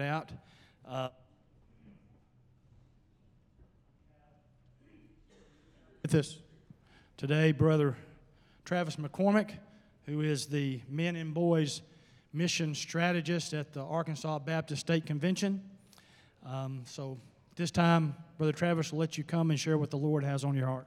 out. Uh, with us today, Brother Travis McCormick, who is the men and boys mission strategist at the Arkansas Baptist State Convention. Um, so, this time, Brother Travis will let you come and share what the Lord has on your heart.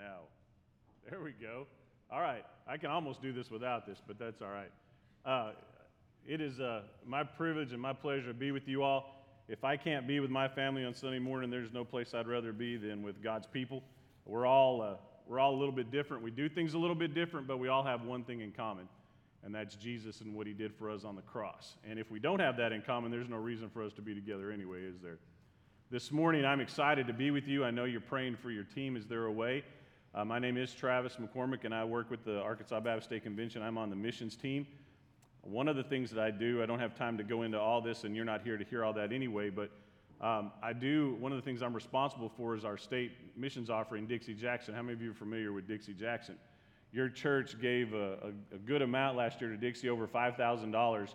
now. There we go. All right. I can almost do this without this, but that's all right. Uh, it is uh, my privilege and my pleasure to be with you all. If I can't be with my family on Sunday morning, there's no place I'd rather be than with God's people. We're all, uh, we're all a little bit different. We do things a little bit different, but we all have one thing in common, and that's Jesus and what he did for us on the cross. And if we don't have that in common, there's no reason for us to be together anyway, is there? This morning, I'm excited to be with you. I know you're praying for your team as they're away. Uh, my name is Travis McCormick, and I work with the Arkansas Baptist State Convention. I'm on the missions team. One of the things that I do, I don't have time to go into all this, and you're not here to hear all that anyway, but um, I do, one of the things I'm responsible for is our state missions offering, Dixie Jackson. How many of you are familiar with Dixie Jackson? Your church gave a, a, a good amount last year to Dixie, over $5,000.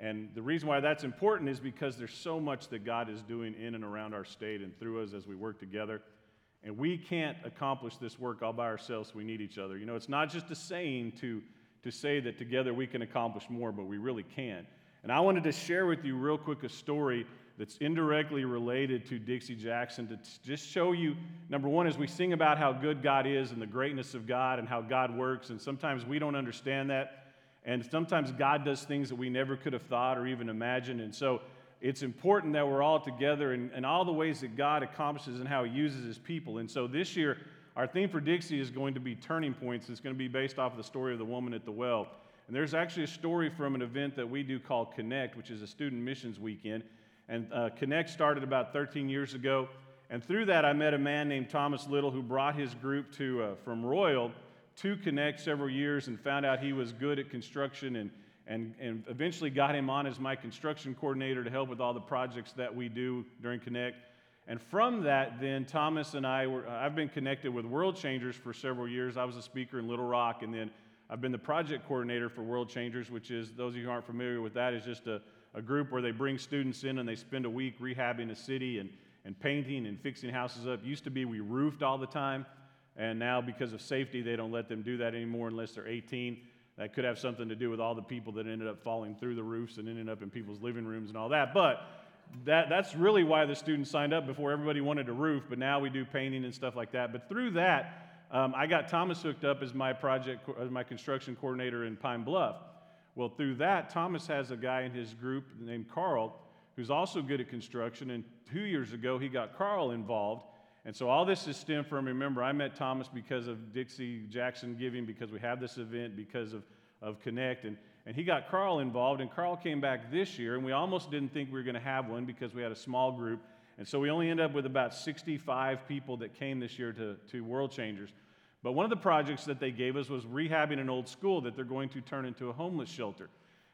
And the reason why that's important is because there's so much that God is doing in and around our state and through us as we work together. And we can't accomplish this work all by ourselves. We need each other. You know, it's not just a saying to, to say that together we can accomplish more, but we really can. And I wanted to share with you, real quick, a story that's indirectly related to Dixie Jackson to t- just show you number one, as we sing about how good God is and the greatness of God and how God works, and sometimes we don't understand that. And sometimes God does things that we never could have thought or even imagined. And so it's important that we're all together and, and all the ways that God accomplishes and how He uses His people. And so this year, our theme for Dixie is going to be turning points. It's going to be based off of the story of the woman at the well. And there's actually a story from an event that we do called Connect, which is a student missions weekend. And uh, Connect started about 13 years ago. And through that, I met a man named Thomas Little who brought his group to, uh, from Royal to Connect several years and found out he was good at construction and and, and eventually got him on as my construction coordinator to help with all the projects that we do during Connect. And from that, then Thomas and I were, uh, I've been connected with World Changers for several years. I was a speaker in Little Rock, and then I've been the project coordinator for World Changers, which is, those of you who aren't familiar with that, is just a, a group where they bring students in and they spend a week rehabbing a city and, and painting and fixing houses up. Used to be we roofed all the time, and now because of safety, they don't let them do that anymore unless they're 18. That could have something to do with all the people that ended up falling through the roofs and ended up in people's living rooms and all that. But that, that's really why the students signed up before everybody wanted a roof, but now we do painting and stuff like that. But through that, um, I got Thomas hooked up as my project, as my construction coordinator in Pine Bluff. Well, through that, Thomas has a guy in his group named Carl who's also good at construction. And two years ago, he got Carl involved. And so all this is stemmed from, remember, I met Thomas because of Dixie Jackson Giving, because we have this event, because of, of Connect. And, and he got Carl involved, and Carl came back this year, and we almost didn't think we were going to have one because we had a small group. And so we only ended up with about 65 people that came this year to, to World Changers. But one of the projects that they gave us was rehabbing an old school that they're going to turn into a homeless shelter.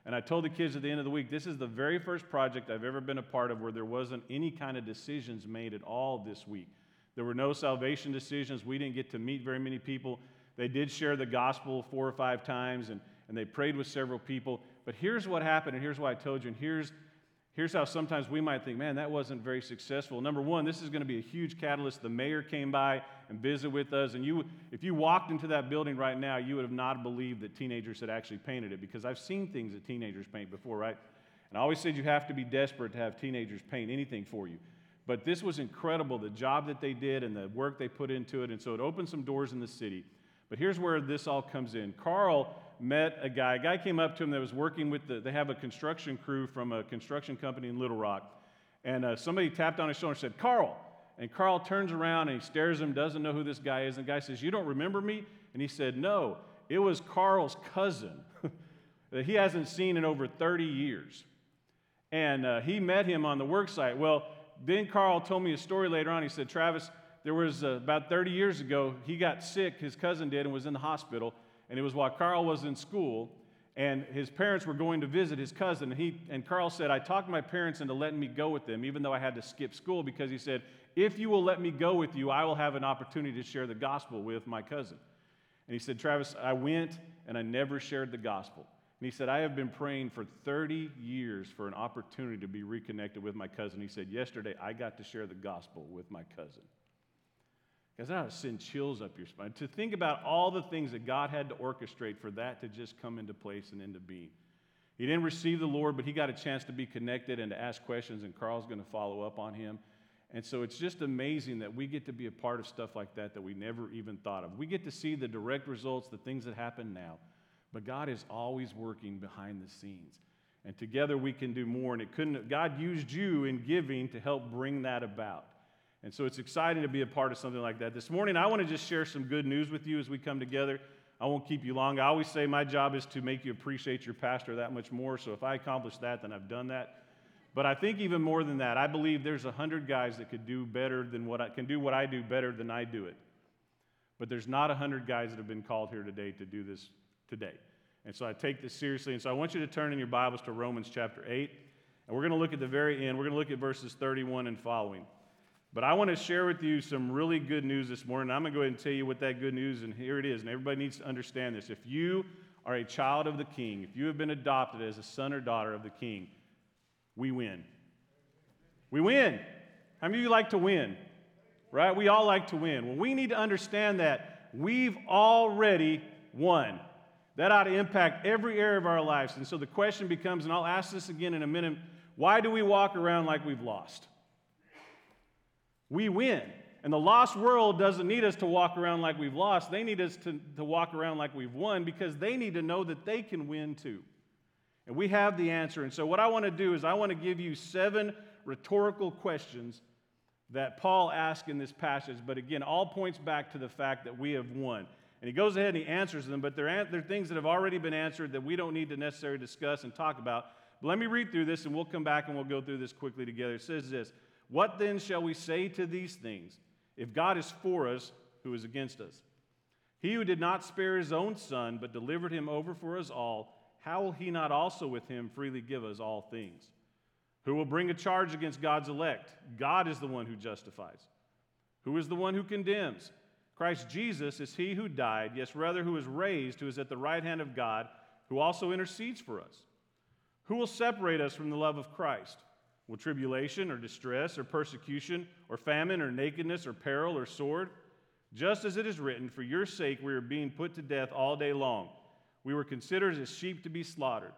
And I told the kids at the end of the week, this is the very first project I've ever been a part of where there wasn't any kind of decisions made at all this week. There were no salvation decisions. We didn't get to meet very many people. They did share the gospel four or five times, and, and they prayed with several people. But here's what happened, and here's why I told you, and here's, here's how sometimes we might think, man, that wasn't very successful. Number one, this is going to be a huge catalyst. The mayor came by and visited with us, and you, if you walked into that building right now, you would have not believed that teenagers had actually painted it because I've seen things that teenagers paint before, right? And I always said you have to be desperate to have teenagers paint anything for you. But this was incredible, the job that they did and the work they put into it. And so it opened some doors in the city. But here's where this all comes in. Carl met a guy. A guy came up to him that was working with the, they have a construction crew from a construction company in Little Rock. And uh, somebody tapped on his shoulder and said, Carl. And Carl turns around and he stares at him, doesn't know who this guy is. And the guy says, You don't remember me? And he said, No, it was Carl's cousin that he hasn't seen in over 30 years. And uh, he met him on the work site. Well, then Carl told me a story later on. He said, Travis, there was uh, about 30 years ago, he got sick, his cousin did, and was in the hospital. And it was while Carl was in school, and his parents were going to visit his cousin. And, he, and Carl said, I talked my parents into letting me go with them, even though I had to skip school, because he said, If you will let me go with you, I will have an opportunity to share the gospel with my cousin. And he said, Travis, I went and I never shared the gospel. And he said, I have been praying for 30 years for an opportunity to be reconnected with my cousin. He said, Yesterday, I got to share the gospel with my cousin. Because that send chills up your spine. To think about all the things that God had to orchestrate for that to just come into place and into being. He didn't receive the Lord, but he got a chance to be connected and to ask questions, and Carl's going to follow up on him. And so it's just amazing that we get to be a part of stuff like that that we never even thought of. We get to see the direct results, the things that happen now. But God is always working behind the scenes. And together we can do more. And it couldn't, God used you in giving to help bring that about. And so it's exciting to be a part of something like that. This morning, I want to just share some good news with you as we come together. I won't keep you long. I always say my job is to make you appreciate your pastor that much more. So if I accomplish that, then I've done that. But I think even more than that, I believe there's a hundred guys that could do better than what I can do what I do better than I do it. But there's not a hundred guys that have been called here today to do this today. And so I take this seriously. And so I want you to turn in your Bibles to Romans chapter 8. And we're going to look at the very end. We're going to look at verses 31 and following. But I want to share with you some really good news this morning. I'm going to go ahead and tell you what that good news, and here it is. And everybody needs to understand this. If you are a child of the king, if you have been adopted as a son or daughter of the king, we win. We win. How many of you like to win? Right? We all like to win. Well, we need to understand that we've already won. That ought to impact every area of our lives. And so the question becomes, and I'll ask this again in a minute why do we walk around like we've lost? We win. And the lost world doesn't need us to walk around like we've lost. They need us to, to walk around like we've won because they need to know that they can win too. And we have the answer. And so, what I want to do is, I want to give you seven rhetorical questions that Paul asks in this passage. But again, all points back to the fact that we have won. And he goes ahead and he answers them, but they're, they're things that have already been answered that we don't need to necessarily discuss and talk about. But let me read through this and we'll come back and we'll go through this quickly together. It says this What then shall we say to these things? If God is for us, who is against us? He who did not spare his own son, but delivered him over for us all how will he not also with him freely give us all things? Who will bring a charge against God's elect? God is the one who justifies. Who is the one who condemns? Christ Jesus is he who died, yes, rather, who is raised, who is at the right hand of God, who also intercedes for us. Who will separate us from the love of Christ? Will tribulation or distress or persecution or famine or nakedness or peril or sword? Just as it is written, For your sake we are being put to death all day long. We were considered as sheep to be slaughtered.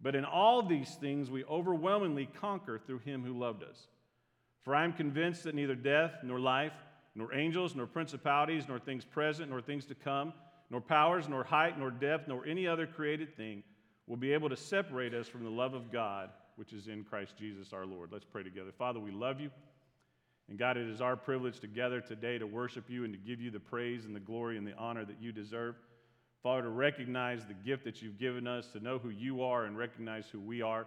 But in all these things we overwhelmingly conquer through him who loved us. For I am convinced that neither death, nor life, nor angels, nor principalities, nor things present, nor things to come, nor powers, nor height, nor depth, nor any other created thing will be able to separate us from the love of God, which is in Christ Jesus our Lord. Let's pray together. Father, we love you. And God, it is our privilege together today to worship you and to give you the praise and the glory and the honor that you deserve. Father, to recognize the gift that you've given us, to know who you are and recognize who we are,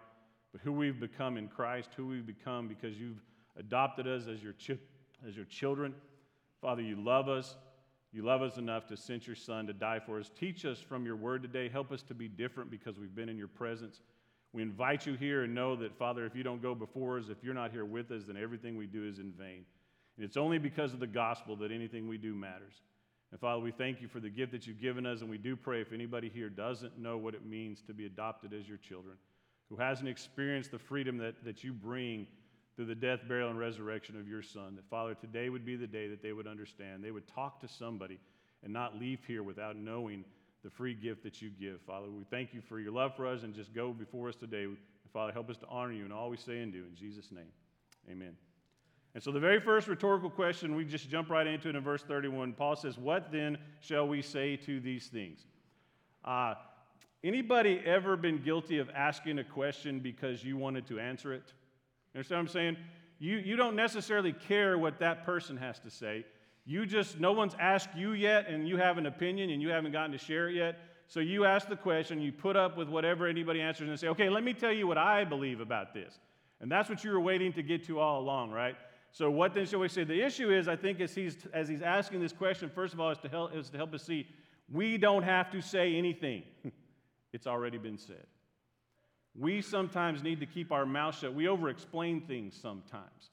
but who we've become in Christ, who we've become because you've adopted us as your, chi- as your children. Father, you love us. You love us enough to send your Son to die for us. Teach us from your word today. Help us to be different because we've been in your presence. We invite you here and know that, Father, if you don't go before us, if you're not here with us, then everything we do is in vain. And it's only because of the gospel that anything we do matters. And Father, we thank you for the gift that you've given us, and we do pray if anybody here doesn't know what it means to be adopted as your children, who hasn't experienced the freedom that, that you bring through the death, burial, and resurrection of your Son, that Father, today would be the day that they would understand. They would talk to somebody and not leave here without knowing the free gift that you give. Father, we thank you for your love for us and just go before us today. Father, help us to honor you in all we say and do. In Jesus' name, amen. And so, the very first rhetorical question, we just jump right into it in verse 31. Paul says, What then shall we say to these things? Uh, anybody ever been guilty of asking a question because you wanted to answer it? You understand what I'm saying? You, you don't necessarily care what that person has to say. You just, no one's asked you yet, and you have an opinion, and you haven't gotten to share it yet. So you ask the question, you put up with whatever anybody answers, and say, okay, let me tell you what I believe about this. And that's what you were waiting to get to all along, right? So what then shall we say? The issue is, I think, as he's as he's asking this question, first of all, is to help is to help us see we don't have to say anything. it's already been said. We sometimes need to keep our mouth shut. We over explain things sometimes.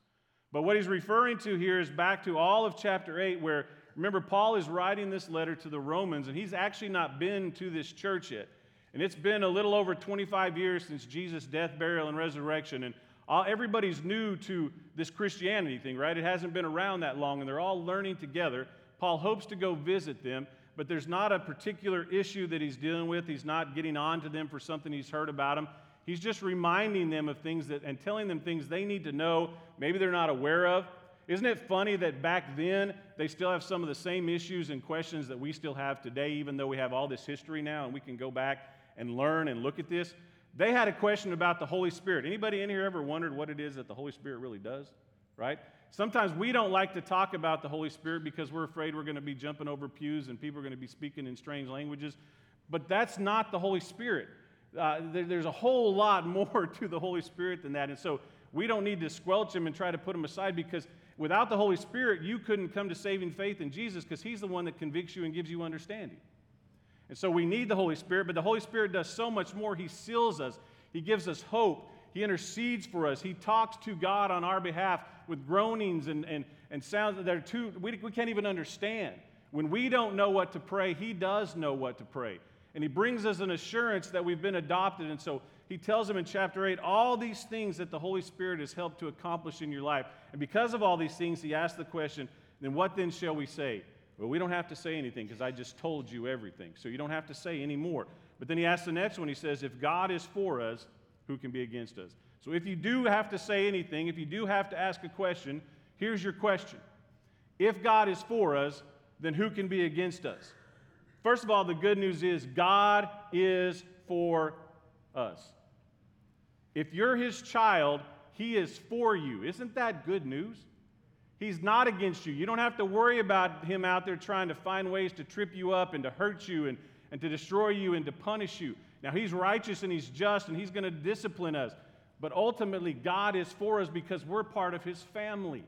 But what he's referring to here is back to all of chapter 8, where remember, Paul is writing this letter to the Romans, and he's actually not been to this church yet. And it's been a little over 25 years since Jesus' death, burial, and resurrection. And all, everybody's new to this Christianity thing, right? It hasn't been around that long, and they're all learning together. Paul hopes to go visit them, but there's not a particular issue that he's dealing with. He's not getting on to them for something he's heard about them. He's just reminding them of things that, and telling them things they need to know, maybe they're not aware of. Isn't it funny that back then they still have some of the same issues and questions that we still have today, even though we have all this history now and we can go back and learn and look at this? They had a question about the Holy Spirit. Anybody in here ever wondered what it is that the Holy Spirit really does? Right? Sometimes we don't like to talk about the Holy Spirit because we're afraid we're going to be jumping over pews and people are going to be speaking in strange languages. But that's not the Holy Spirit. Uh, there, there's a whole lot more to the Holy Spirit than that. And so we don't need to squelch him and try to put him aside because without the Holy Spirit, you couldn't come to saving faith in Jesus because he's the one that convicts you and gives you understanding. And so we need the Holy Spirit, but the Holy Spirit does so much more. He seals us, He gives us hope, He intercedes for us, He talks to God on our behalf with groanings and, and, and sounds that are too, we, we can't even understand. When we don't know what to pray, He does know what to pray. And He brings us an assurance that we've been adopted. And so He tells them in chapter 8 all these things that the Holy Spirit has helped to accomplish in your life. And because of all these things, He asks the question then what then shall we say? Well, we don't have to say anything because I just told you everything. So you don't have to say any more. But then he asks the next one. He says, If God is for us, who can be against us? So if you do have to say anything, if you do have to ask a question, here's your question If God is for us, then who can be against us? First of all, the good news is God is for us. If you're his child, he is for you. Isn't that good news? He's not against you. You don't have to worry about him out there trying to find ways to trip you up and to hurt you and, and to destroy you and to punish you. Now, he's righteous and he's just and he's going to discipline us. But ultimately, God is for us because we're part of his family,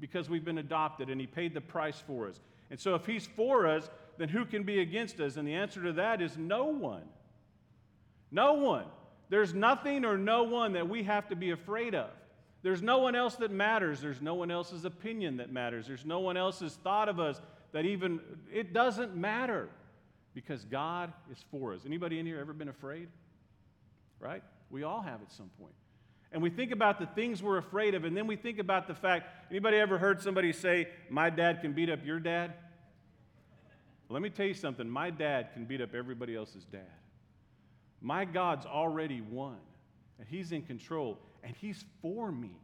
because we've been adopted and he paid the price for us. And so, if he's for us, then who can be against us? And the answer to that is no one. No one. There's nothing or no one that we have to be afraid of. There's no one else that matters. There's no one else's opinion that matters. There's no one else's thought of us that even, it doesn't matter because God is for us. Anybody in here ever been afraid? Right? We all have at some point. And we think about the things we're afraid of, and then we think about the fact anybody ever heard somebody say, My dad can beat up your dad? Let me tell you something. My dad can beat up everybody else's dad. My God's already won, and He's in control and He's for me.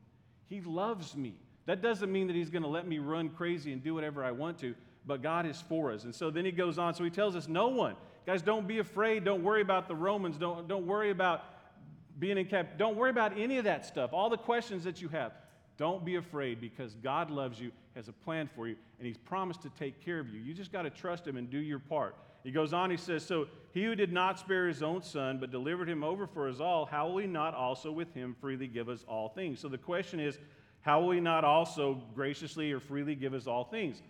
He loves me. That doesn't mean that He's going to let me run crazy and do whatever I want to, but God is for us. And so then He goes on. So He tells us, no one. Guys, don't be afraid. Don't worry about the Romans. Don't, don't worry about being in cap. Don't worry about any of that stuff. All the questions that you have. Don't be afraid because God loves you, has a plan for you, and He's promised to take care of you. You just got to trust Him and do your part. He goes on, he says, So he who did not spare his own son, but delivered him over for us all, how will he not also with him freely give us all things? So the question is, how will he not also graciously or freely give us all things?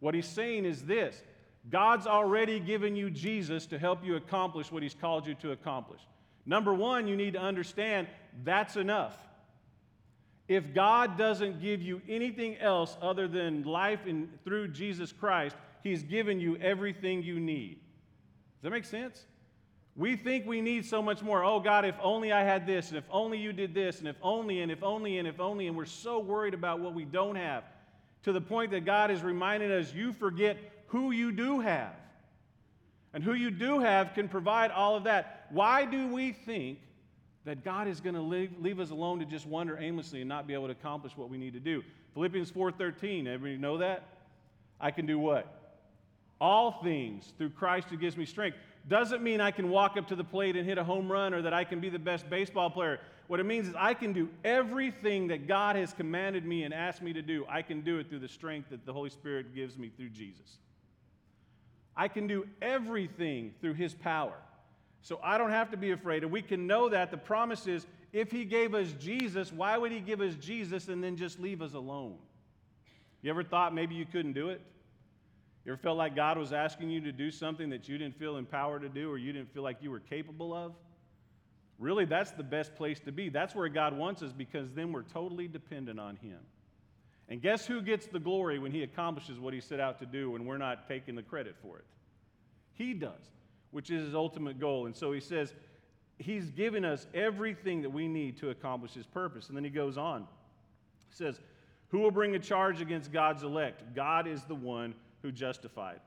What he's saying is this God's already given you Jesus to help you accomplish what he's called you to accomplish. Number one, you need to understand that's enough. If God doesn't give you anything else other than life in, through Jesus Christ, He's given you everything you need. Does that make sense? We think we need so much more. Oh, God, if only I had this, and if only you did this, and if only, and if only, and if only, and we're so worried about what we don't have to the point that God is reminding us you forget who you do have. And who you do have can provide all of that. Why do we think that God is going to leave, leave, us alone to just wander aimlessly and not be able to accomplish what we need to do? Philippians 4:13, everybody know that? I can do what? All things through Christ who gives me strength. Doesn't mean I can walk up to the plate and hit a home run or that I can be the best baseball player. What it means is I can do everything that God has commanded me and asked me to do. I can do it through the strength that the Holy Spirit gives me through Jesus. I can do everything through His power. So I don't have to be afraid. And we can know that. The promise is if He gave us Jesus, why would He give us Jesus and then just leave us alone? You ever thought maybe you couldn't do it? You ever felt like God was asking you to do something that you didn't feel empowered to do or you didn't feel like you were capable of? Really, that's the best place to be. That's where God wants us because then we're totally dependent on Him. And guess who gets the glory when He accomplishes what He set out to do and we're not taking the credit for it? He does, which is His ultimate goal. And so He says, He's given us everything that we need to accomplish His purpose. And then He goes on. He says, Who will bring a charge against God's elect? God is the one who justified.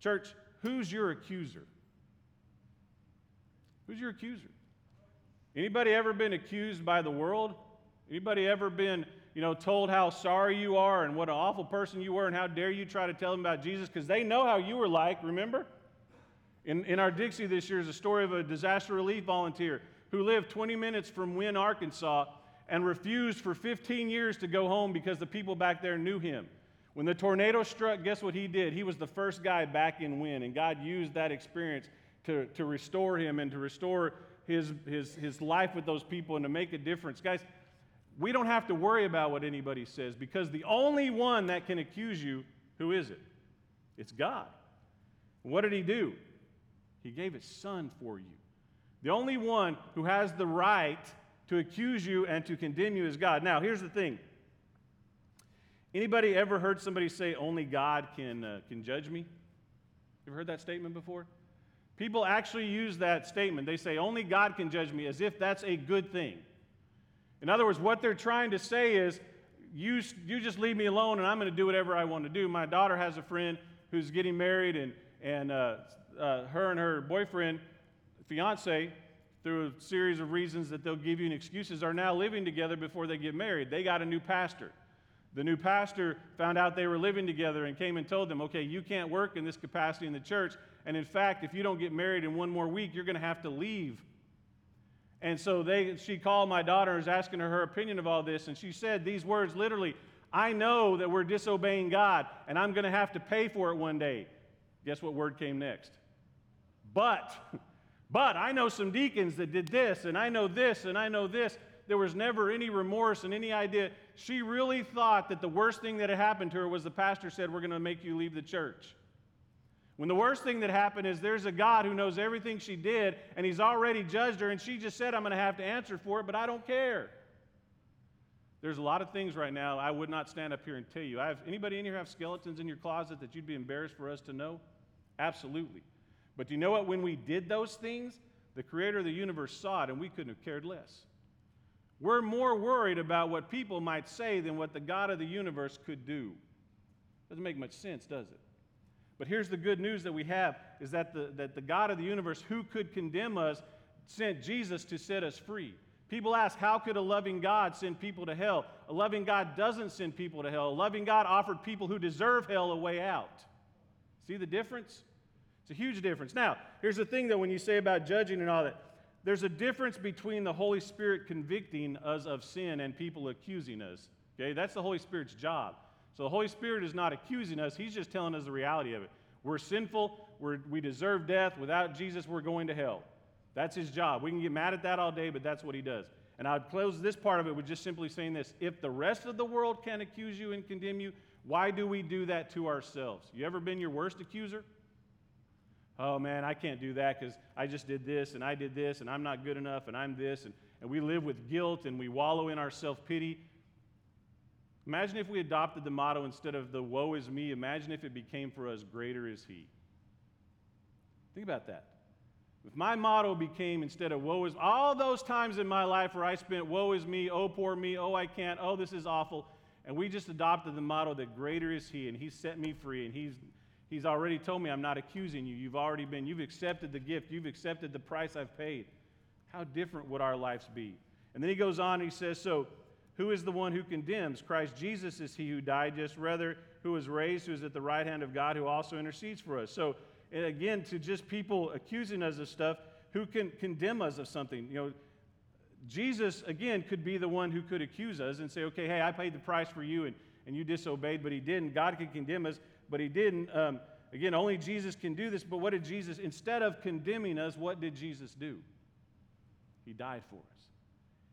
Church, who's your accuser? Who's your accuser? Anybody ever been accused by the world? Anybody ever been, you know, told how sorry you are and what an awful person you were and how dare you try to tell them about Jesus? Because they know how you were like, remember? In, in our Dixie this year is a story of a disaster relief volunteer who lived 20 minutes from Wynne, Arkansas, and refused for 15 years to go home because the people back there knew him. When the tornado struck, guess what he did? He was the first guy back in Wynne, and God used that experience to, to restore him and to restore his, his, his life with those people and to make a difference. Guys, we don't have to worry about what anybody says because the only one that can accuse you, who is it? It's God. What did he do? He gave his son for you. The only one who has the right to accuse you and to condemn you is God. Now, here's the thing. Anybody ever heard somebody say only God can, uh, can judge me? You ever heard that statement before? People actually use that statement. They say, only God can judge me, as if that's a good thing. In other words, what they're trying to say is, you, you just leave me alone and I'm going to do whatever I want to do. My daughter has a friend who's getting married, and, and uh, uh, her and her boyfriend, fiance, through a series of reasons that they'll give you and excuses, are now living together before they get married. They got a new pastor. The new pastor found out they were living together and came and told them, okay, you can't work in this capacity in the church. And in fact, if you don't get married in one more week, you're going to have to leave. And so they, she called my daughter and was asking her her opinion of all this. And she said these words literally I know that we're disobeying God, and I'm going to have to pay for it one day. Guess what word came next? But, but I know some deacons that did this, and I know this, and I know this. There was never any remorse and any idea. She really thought that the worst thing that had happened to her was the pastor said, We're going to make you leave the church. When the worst thing that happened is there's a God who knows everything she did, and he's already judged her, and she just said, I'm going to have to answer for it, but I don't care. There's a lot of things right now I would not stand up here and tell you. I have, anybody in here have skeletons in your closet that you'd be embarrassed for us to know? Absolutely. But do you know what? When we did those things, the creator of the universe saw it, and we couldn't have cared less. We're more worried about what people might say than what the God of the universe could do. Doesn't make much sense, does it? But here's the good news that we have is that the, that the God of the universe, who could condemn us, sent Jesus to set us free. People ask, how could a loving God send people to hell? A loving God doesn't send people to hell. A loving God offered people who deserve hell a way out. See the difference? It's a huge difference. Now, here's the thing though, when you say about judging and all that, there's a difference between the Holy Spirit convicting us of sin and people accusing us. Okay, that's the Holy Spirit's job. So the Holy Spirit is not accusing us, He's just telling us the reality of it. We're sinful, we're, we deserve death. Without Jesus, we're going to hell. That's His job. We can get mad at that all day, but that's what He does. And I'd close this part of it with just simply saying this if the rest of the world can accuse you and condemn you, why do we do that to ourselves? You ever been your worst accuser? Oh man, I can't do that because I just did this and I did this and I'm not good enough and I'm this. And, and we live with guilt and we wallow in our self pity. Imagine if we adopted the motto instead of the woe is me, imagine if it became for us greater is he. Think about that. If my motto became instead of woe is all those times in my life where I spent woe is me, oh poor me, oh I can't, oh this is awful, and we just adopted the motto that greater is he and he set me free and he's he's already told me I'm not accusing you. You've already been you've accepted the gift, you've accepted the price I've paid. How different would our lives be? And then he goes on he says so who is the one who condemns? Christ Jesus is he who died, just rather, who was raised, who is at the right hand of God, who also intercedes for us. So, again, to just people accusing us of stuff, who can condemn us of something? You know, Jesus, again, could be the one who could accuse us and say, okay, hey, I paid the price for you and, and you disobeyed, but he didn't. God could condemn us, but he didn't. Um, again, only Jesus can do this, but what did Jesus, instead of condemning us, what did Jesus do? He died for us.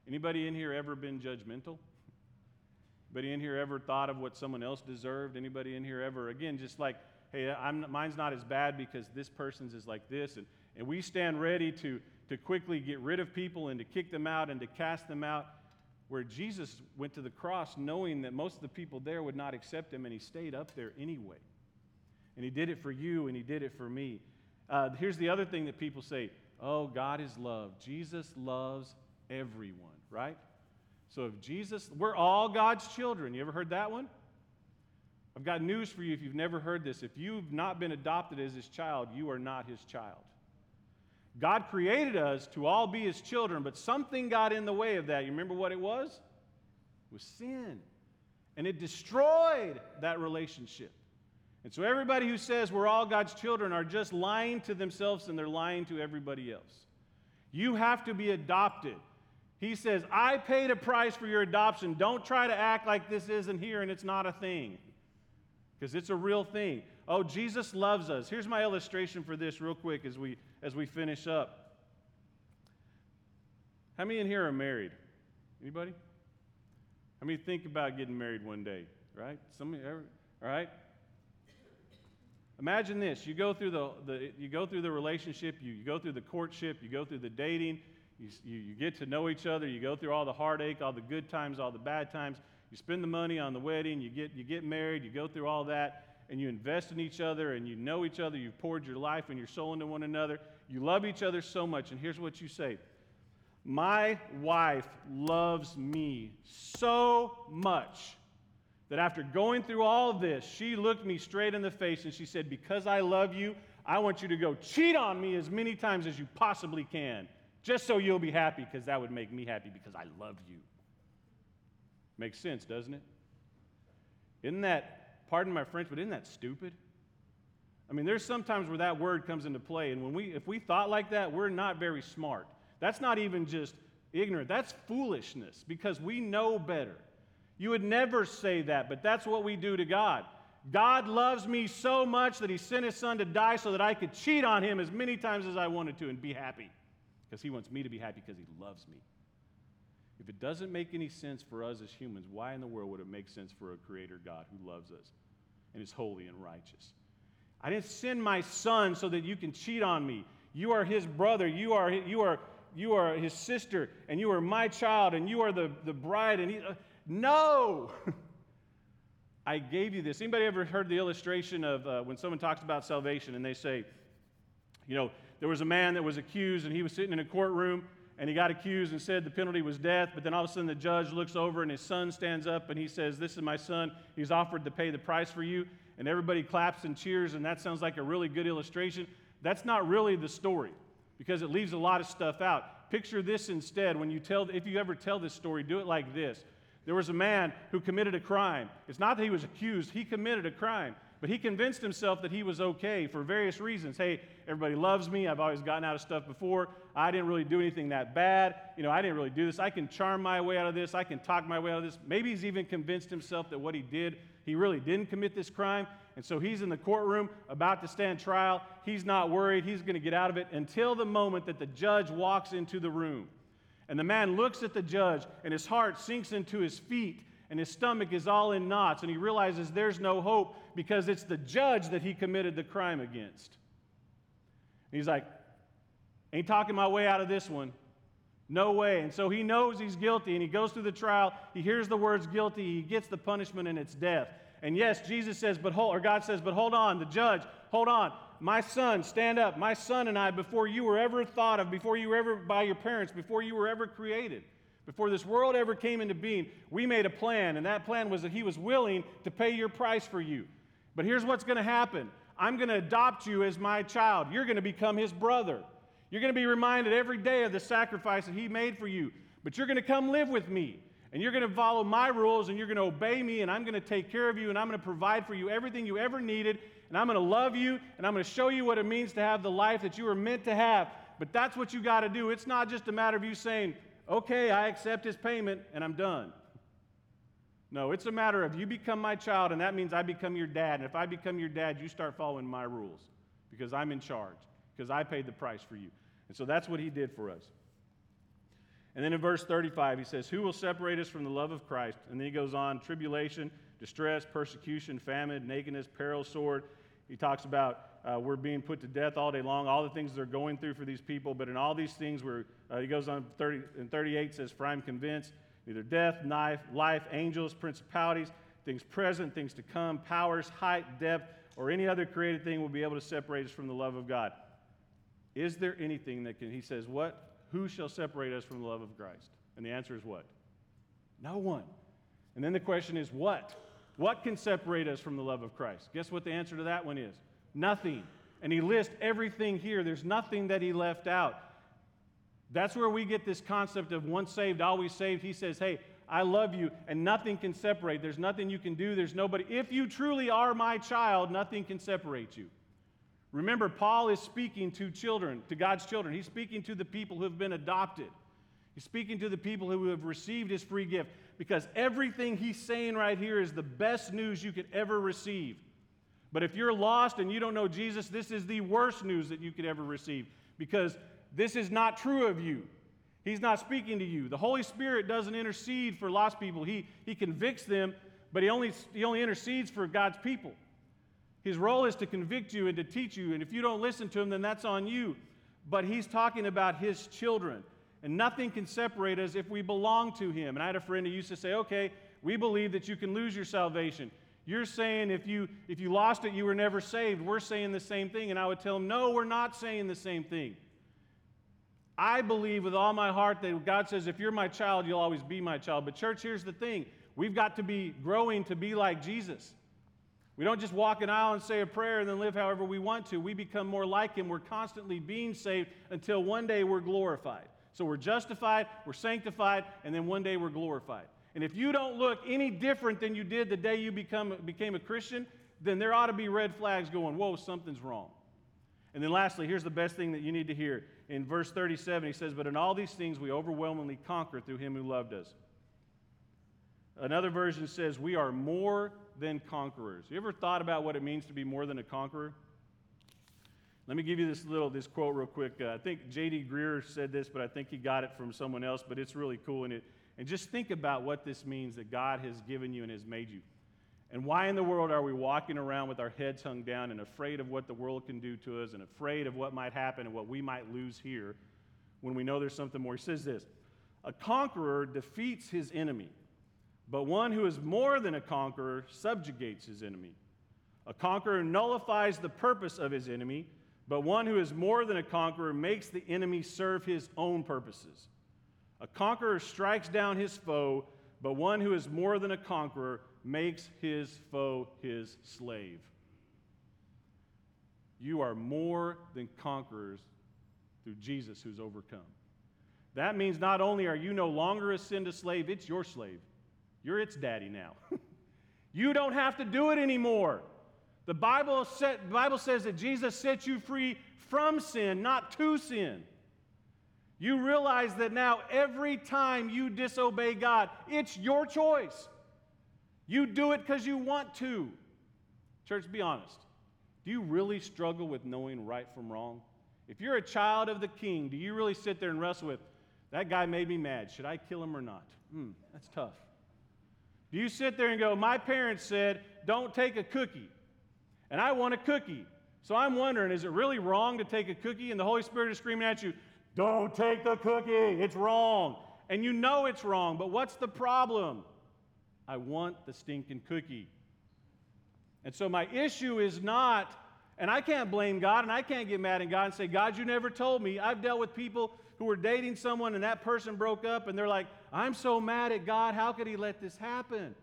Anybody in here ever been judgmental? Anybody in here ever thought of what someone else deserved? Anybody in here ever, again, just like, hey, I'm, mine's not as bad because this person's is like this. And, and we stand ready to, to quickly get rid of people and to kick them out and to cast them out. Where Jesus went to the cross knowing that most of the people there would not accept him, and he stayed up there anyway. And he did it for you, and he did it for me. Uh, here's the other thing that people say oh, God is love. Jesus loves everyone, right? So if Jesus, we're all God's children. You ever heard that one? I've got news for you if you've never heard this. If you've not been adopted as his child, you are not his child. God created us to all be his children, but something got in the way of that. You remember what it was? It was sin. And it destroyed that relationship. And so everybody who says we're all God's children are just lying to themselves and they're lying to everybody else. You have to be adopted. He says, I paid a price for your adoption. Don't try to act like this isn't here and it's not a thing. Because it's a real thing. Oh, Jesus loves us. Here's my illustration for this, real quick, as we as we finish up. How many in here are married? Anybody? How many think about getting married one day? Right? Some all right? Imagine this: you go through the, the you go through the relationship, you, you go through the courtship, you go through the dating, you, you, you get to know each other, you go through all the heartache, all the good times, all the bad times. You spend the money on the wedding, you get you get married, you go through all that, and you invest in each other, and you know each other. You've poured your life and your soul into one another. You love each other so much, and here's what you say My wife loves me so much that after going through all this, she looked me straight in the face and she said, Because I love you, I want you to go cheat on me as many times as you possibly can, just so you'll be happy, because that would make me happy because I love you. Makes sense, doesn't it? Isn't that, pardon my French, but isn't that stupid? I mean, there's sometimes where that word comes into play, and when we, if we thought like that, we're not very smart. That's not even just ignorant, that's foolishness because we know better. You would never say that, but that's what we do to God. God loves me so much that He sent His Son to die so that I could cheat on Him as many times as I wanted to and be happy because He wants me to be happy because He loves me. If it doesn't make any sense for us as humans, why in the world would it make sense for a Creator God who loves us and is holy and righteous? I didn't send my son so that you can cheat on me. You are his brother. You are, you are, you are his sister, and you are my child, and you are the, the bride. And he, uh, no! I gave you this. Anybody ever heard the illustration of uh, when someone talks about salvation and they say, you know, there was a man that was accused and he was sitting in a courtroom and he got accused and said the penalty was death, but then all of a sudden the judge looks over and his son stands up and he says, This is my son. He's offered to pay the price for you and everybody claps and cheers, and that sounds like a really good illustration. That's not really the story because it leaves a lot of stuff out. Picture this instead when you tell, if you ever tell this story, do it like this. There was a man who committed a crime. It's not that he was accused, he committed a crime. But he convinced himself that he was okay for various reasons. Hey, everybody loves me. I've always gotten out of stuff before. I didn't really do anything that bad. You know, I didn't really do this. I can charm my way out of this. I can talk my way out of this. Maybe he's even convinced himself that what he did he really didn't commit this crime. And so he's in the courtroom about to stand trial. He's not worried. He's going to get out of it until the moment that the judge walks into the room. And the man looks at the judge, and his heart sinks into his feet, and his stomach is all in knots. And he realizes there's no hope because it's the judge that he committed the crime against. And he's like, Ain't talking my way out of this one. No way. And so he knows he's guilty and he goes through the trial. He hears the words guilty. He gets the punishment and it's death. And yes, Jesus says, but hold, or God says, but hold on, the judge, hold on. My son, stand up. My son and I, before you were ever thought of, before you were ever by your parents, before you were ever created, before this world ever came into being, we made a plan. And that plan was that he was willing to pay your price for you. But here's what's going to happen I'm going to adopt you as my child. You're going to become his brother. You're going to be reminded every day of the sacrifice that He made for you. But you're going to come live with me. And you're going to follow my rules and you're going to obey me. And I'm going to take care of you and I'm going to provide for you everything you ever needed. And I'm going to love you and I'm going to show you what it means to have the life that you were meant to have. But that's what you got to do. It's not just a matter of you saying, okay, I accept his payment and I'm done. No, it's a matter of you become my child, and that means I become your dad. And if I become your dad, you start following my rules because I'm in charge, because I paid the price for you. And so that's what he did for us. And then in verse 35, he says, Who will separate us from the love of Christ? And then he goes on tribulation, distress, persecution, famine, nakedness, peril, sword. He talks about uh, we're being put to death all day long, all the things they're going through for these people. But in all these things, where uh, he goes on 30 and 38 says, For I'm convinced neither death, knife, life, angels, principalities, things present, things to come, powers, height, depth, or any other created thing will be able to separate us from the love of God. Is there anything that can, he says, what? Who shall separate us from the love of Christ? And the answer is what? No one. And then the question is what? What can separate us from the love of Christ? Guess what the answer to that one is? Nothing. And he lists everything here. There's nothing that he left out. That's where we get this concept of once saved, always saved. He says, Hey, I love you, and nothing can separate. There's nothing you can do. There's nobody. If you truly are my child, nothing can separate you. Remember, Paul is speaking to children, to God's children. He's speaking to the people who have been adopted. He's speaking to the people who have received his free gift because everything he's saying right here is the best news you could ever receive. But if you're lost and you don't know Jesus, this is the worst news that you could ever receive because this is not true of you. He's not speaking to you. The Holy Spirit doesn't intercede for lost people. He, he convicts them, but he only, he only intercedes for God's people. His role is to convict you and to teach you, and if you don't listen to him, then that's on you. But he's talking about his children, and nothing can separate us if we belong to him. And I had a friend who used to say, okay, we believe that you can lose your salvation. You're saying if you if you lost it, you were never saved. We're saying the same thing. And I would tell him, no, we're not saying the same thing. I believe with all my heart that God says, if you're my child, you'll always be my child. But, church, here's the thing we've got to be growing to be like Jesus. We don't just walk an aisle and say a prayer and then live however we want to. We become more like Him. We're constantly being saved until one day we're glorified. So we're justified, we're sanctified, and then one day we're glorified. And if you don't look any different than you did the day you become, became a Christian, then there ought to be red flags going, whoa, something's wrong. And then lastly, here's the best thing that you need to hear in verse 37, he says, But in all these things we overwhelmingly conquer through him who loved us. Another version says, We are more than conquerors. You ever thought about what it means to be more than a conqueror? Let me give you this little this quote real quick. Uh, I think J.D. Greear said this, but I think he got it from someone else. But it's really cool, and it and just think about what this means that God has given you and has made you. And why in the world are we walking around with our heads hung down and afraid of what the world can do to us and afraid of what might happen and what we might lose here when we know there's something more? He says this A conqueror defeats his enemy, but one who is more than a conqueror subjugates his enemy. A conqueror nullifies the purpose of his enemy, but one who is more than a conqueror makes the enemy serve his own purposes. A conqueror strikes down his foe, but one who is more than a conqueror makes his foe his slave. You are more than conquerors through Jesus who's overcome. That means not only are you no longer a sin to slave, it's your slave. You're its daddy now. you don't have to do it anymore. The Bible, set, Bible says that Jesus set you free from sin, not to sin. You realize that now every time you disobey God, it's your choice. You do it because you want to. Church, be honest. Do you really struggle with knowing right from wrong? If you're a child of the king, do you really sit there and wrestle with, that guy made me mad. Should I kill him or not? Hmm, that's tough. Do you sit there and go, my parents said, don't take a cookie, and I want a cookie. So I'm wondering, is it really wrong to take a cookie? And the Holy Spirit is screaming at you, don't take the cookie, it's wrong. And you know it's wrong, but what's the problem? I want the stinking cookie. And so my issue is not, and I can't blame God and I can't get mad at God and say, God, you never told me. I've dealt with people who were dating someone and that person broke up and they're like, I'm so mad at God. How could he let this happen?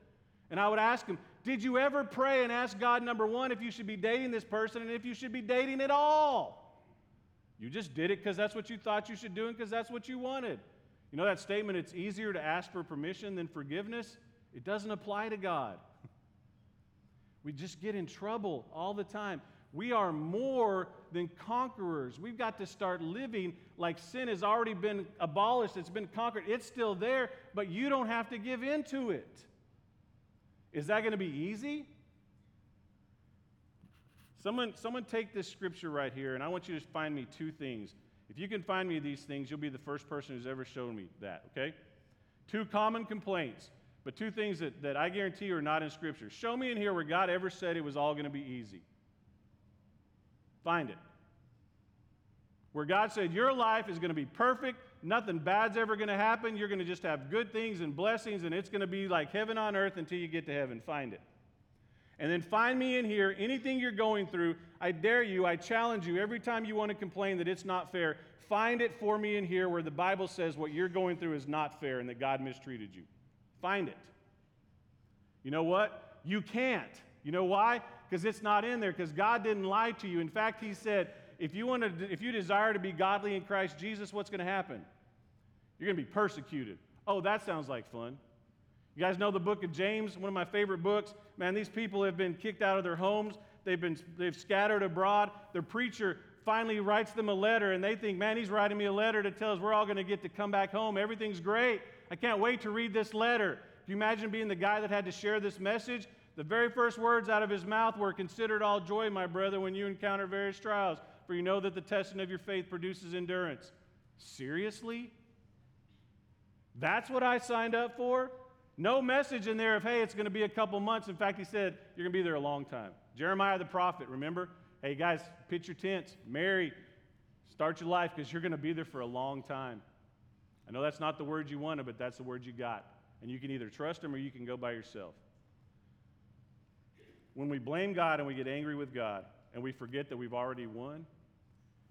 And I would ask him, Did you ever pray and ask God, number one, if you should be dating this person and if you should be dating at all? You just did it because that's what you thought you should do and because that's what you wanted. You know that statement, it's easier to ask for permission than forgiveness? It doesn't apply to God. We just get in trouble all the time. We are more than conquerors. We've got to start living like sin has already been abolished, it's been conquered. It's still there, but you don't have to give in to it. Is that going to be easy? Someone, someone take this scripture right here, and I want you to find me two things. If you can find me these things, you'll be the first person who's ever shown me that, okay? Two common complaints, but two things that, that I guarantee are not in Scripture. Show me in here where God ever said it was all going to be easy. Find it. Where God said, Your life is going to be perfect, nothing bad's ever going to happen, you're going to just have good things and blessings, and it's going to be like heaven on earth until you get to heaven. Find it. And then find me in here anything you're going through. I dare you, I challenge you, every time you want to complain that it's not fair, find it for me in here where the Bible says what you're going through is not fair and that God mistreated you. Find it. You know what? You can't. You know why? Because it's not in there, because God didn't lie to you. In fact, He said, if you, want to, if you desire to be godly in Christ Jesus, what's going to happen? You're going to be persecuted. Oh, that sounds like fun. You guys know the book of James, one of my favorite books. Man, these people have been kicked out of their homes. They've been they've scattered abroad. Their preacher finally writes them a letter, and they think, man, he's writing me a letter to tell us we're all going to get to come back home. Everything's great. I can't wait to read this letter. Can you imagine being the guy that had to share this message? The very first words out of his mouth were, Consider it all joy, my brother, when you encounter various trials, for you know that the testing of your faith produces endurance. Seriously? That's what I signed up for? No message in there of, hey, it's going to be a couple months. In fact, he said, you're going to be there a long time. Jeremiah the prophet, remember? Hey, guys, pitch your tents, marry, start your life because you're going to be there for a long time. I know that's not the word you wanted, but that's the word you got. And you can either trust him or you can go by yourself. When we blame God and we get angry with God and we forget that we've already won,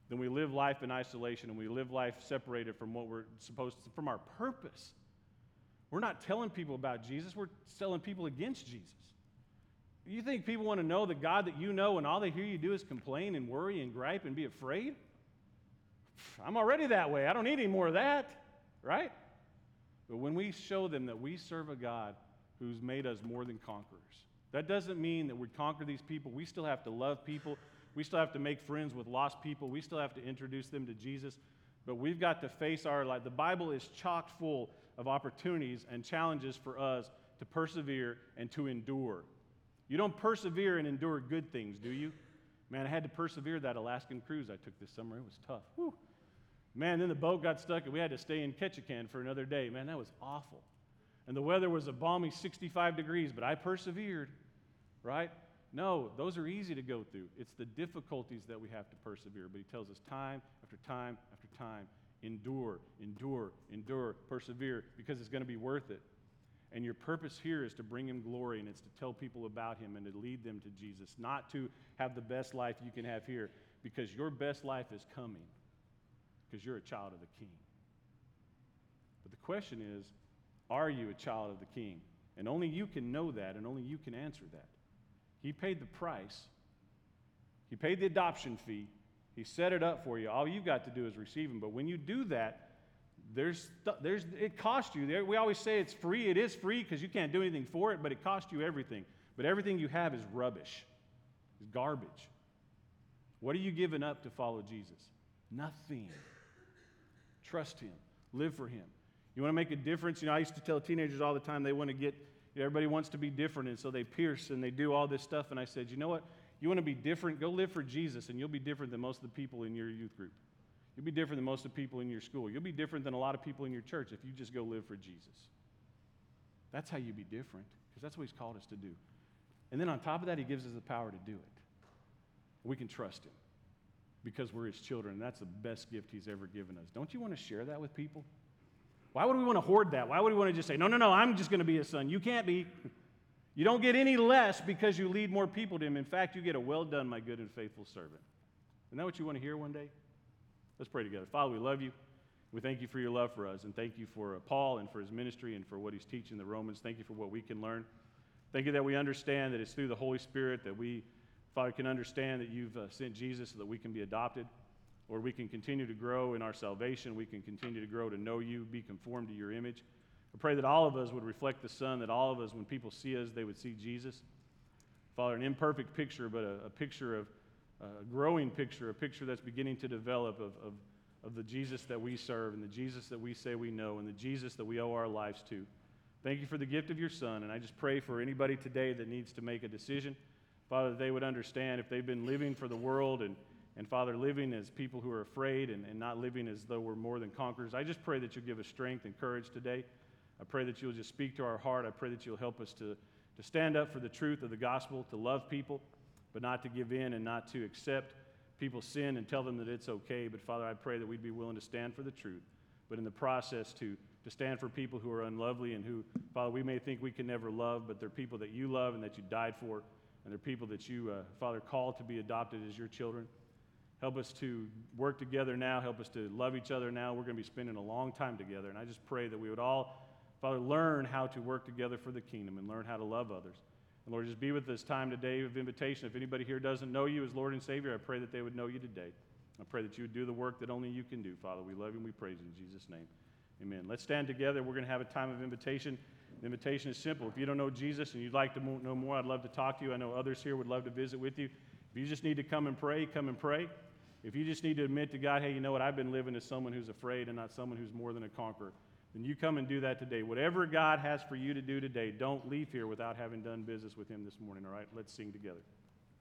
then we live life in isolation and we live life separated from what we're supposed to, from our purpose. We're not telling people about Jesus, we're telling people against Jesus. You think people want to know the God that you know and all they hear you do is complain and worry and gripe and be afraid? I'm already that way. I don't need any more of that, right? But when we show them that we serve a God who's made us more than conquerors, that doesn't mean that we conquer these people. We still have to love people. We still have to make friends with lost people. We still have to introduce them to Jesus. But we've got to face our life. The Bible is chock full of opportunities and challenges for us to persevere and to endure. You don't persevere and endure good things, do you? Man, I had to persevere that Alaskan cruise I took this summer. It was tough. Whew. Man, then the boat got stuck and we had to stay in Ketchikan for another day. Man, that was awful. And the weather was a balmy 65 degrees, but I persevered, right? No, those are easy to go through. It's the difficulties that we have to persevere. But he tells us time after time after time endure, endure, endure, persevere, because it's going to be worth it. And your purpose here is to bring him glory, and it's to tell people about him and to lead them to Jesus, not to have the best life you can have here, because your best life is coming, because you're a child of the King. But the question is, are you a child of the King? And only you can know that, and only you can answer that. He paid the price, He paid the adoption fee, He set it up for you. All you've got to do is receive Him. But when you do that, there's, there's, it costs you. We always say it's free. It is free because you can't do anything for it, but it costs you everything. But everything you have is rubbish, it's garbage. What are you giving up to follow Jesus? Nothing. Trust Him, live for Him. You want to make a difference? You know, I used to tell teenagers all the time they want to get, everybody wants to be different, and so they pierce and they do all this stuff. And I said, you know what? You want to be different? Go live for Jesus, and you'll be different than most of the people in your youth group. You'll be different than most of the people in your school. You'll be different than a lot of people in your church if you just go live for Jesus. That's how you be different, because that's what He's called us to do. And then on top of that, He gives us the power to do it. We can trust Him because we're His children, and that's the best gift He's ever given us. Don't you want to share that with people? Why would we want to hoard that? Why would we want to just say, no, no, no, I'm just going to be a son? You can't be. You don't get any less because you lead more people to Him. In fact, you get a well done, my good and faithful servant. Isn't that what you want to hear one day? Let's pray together. Father, we love you. We thank you for your love for us, and thank you for uh, Paul and for his ministry and for what he's teaching the Romans. Thank you for what we can learn. Thank you that we understand that it's through the Holy Spirit that we, Father, can understand that you've uh, sent Jesus so that we can be adopted, or we can continue to grow in our salvation. We can continue to grow to know you, be conformed to your image. I pray that all of us would reflect the Son, that all of us, when people see us, they would see Jesus. Father, an imperfect picture, but a, a picture of a growing picture, a picture that's beginning to develop of, of, of the Jesus that we serve and the Jesus that we say we know and the Jesus that we owe our lives to. Thank you for the gift of your Son. And I just pray for anybody today that needs to make a decision, Father, that they would understand if they've been living for the world and, and Father, living as people who are afraid and, and not living as though we're more than conquerors. I just pray that you'll give us strength and courage today. I pray that you'll just speak to our heart. I pray that you'll help us to, to stand up for the truth of the gospel, to love people, but not to give in and not to accept people's sin and tell them that it's okay. But Father, I pray that we'd be willing to stand for the truth, but in the process to, to stand for people who are unlovely and who, Father, we may think we can never love, but they're people that you love and that you died for, and they're people that you, uh, Father, called to be adopted as your children. Help us to work together now. Help us to love each other now. We're going to be spending a long time together. And I just pray that we would all, Father, learn how to work together for the kingdom and learn how to love others. And Lord, just be with this time today of invitation. If anybody here doesn't know you as Lord and Savior, I pray that they would know you today. I pray that you would do the work that only you can do, Father. We love you and we praise you in Jesus' name. Amen. Let's stand together. We're going to have a time of invitation. The invitation is simple. If you don't know Jesus and you'd like to know more, I'd love to talk to you. I know others here would love to visit with you. If you just need to come and pray, come and pray. If you just need to admit to God, hey, you know what, I've been living as someone who's afraid and not someone who's more than a conqueror, then you come and do that today. Whatever God has for you to do today, don't leave here without having done business with Him this morning, all right? Let's sing together.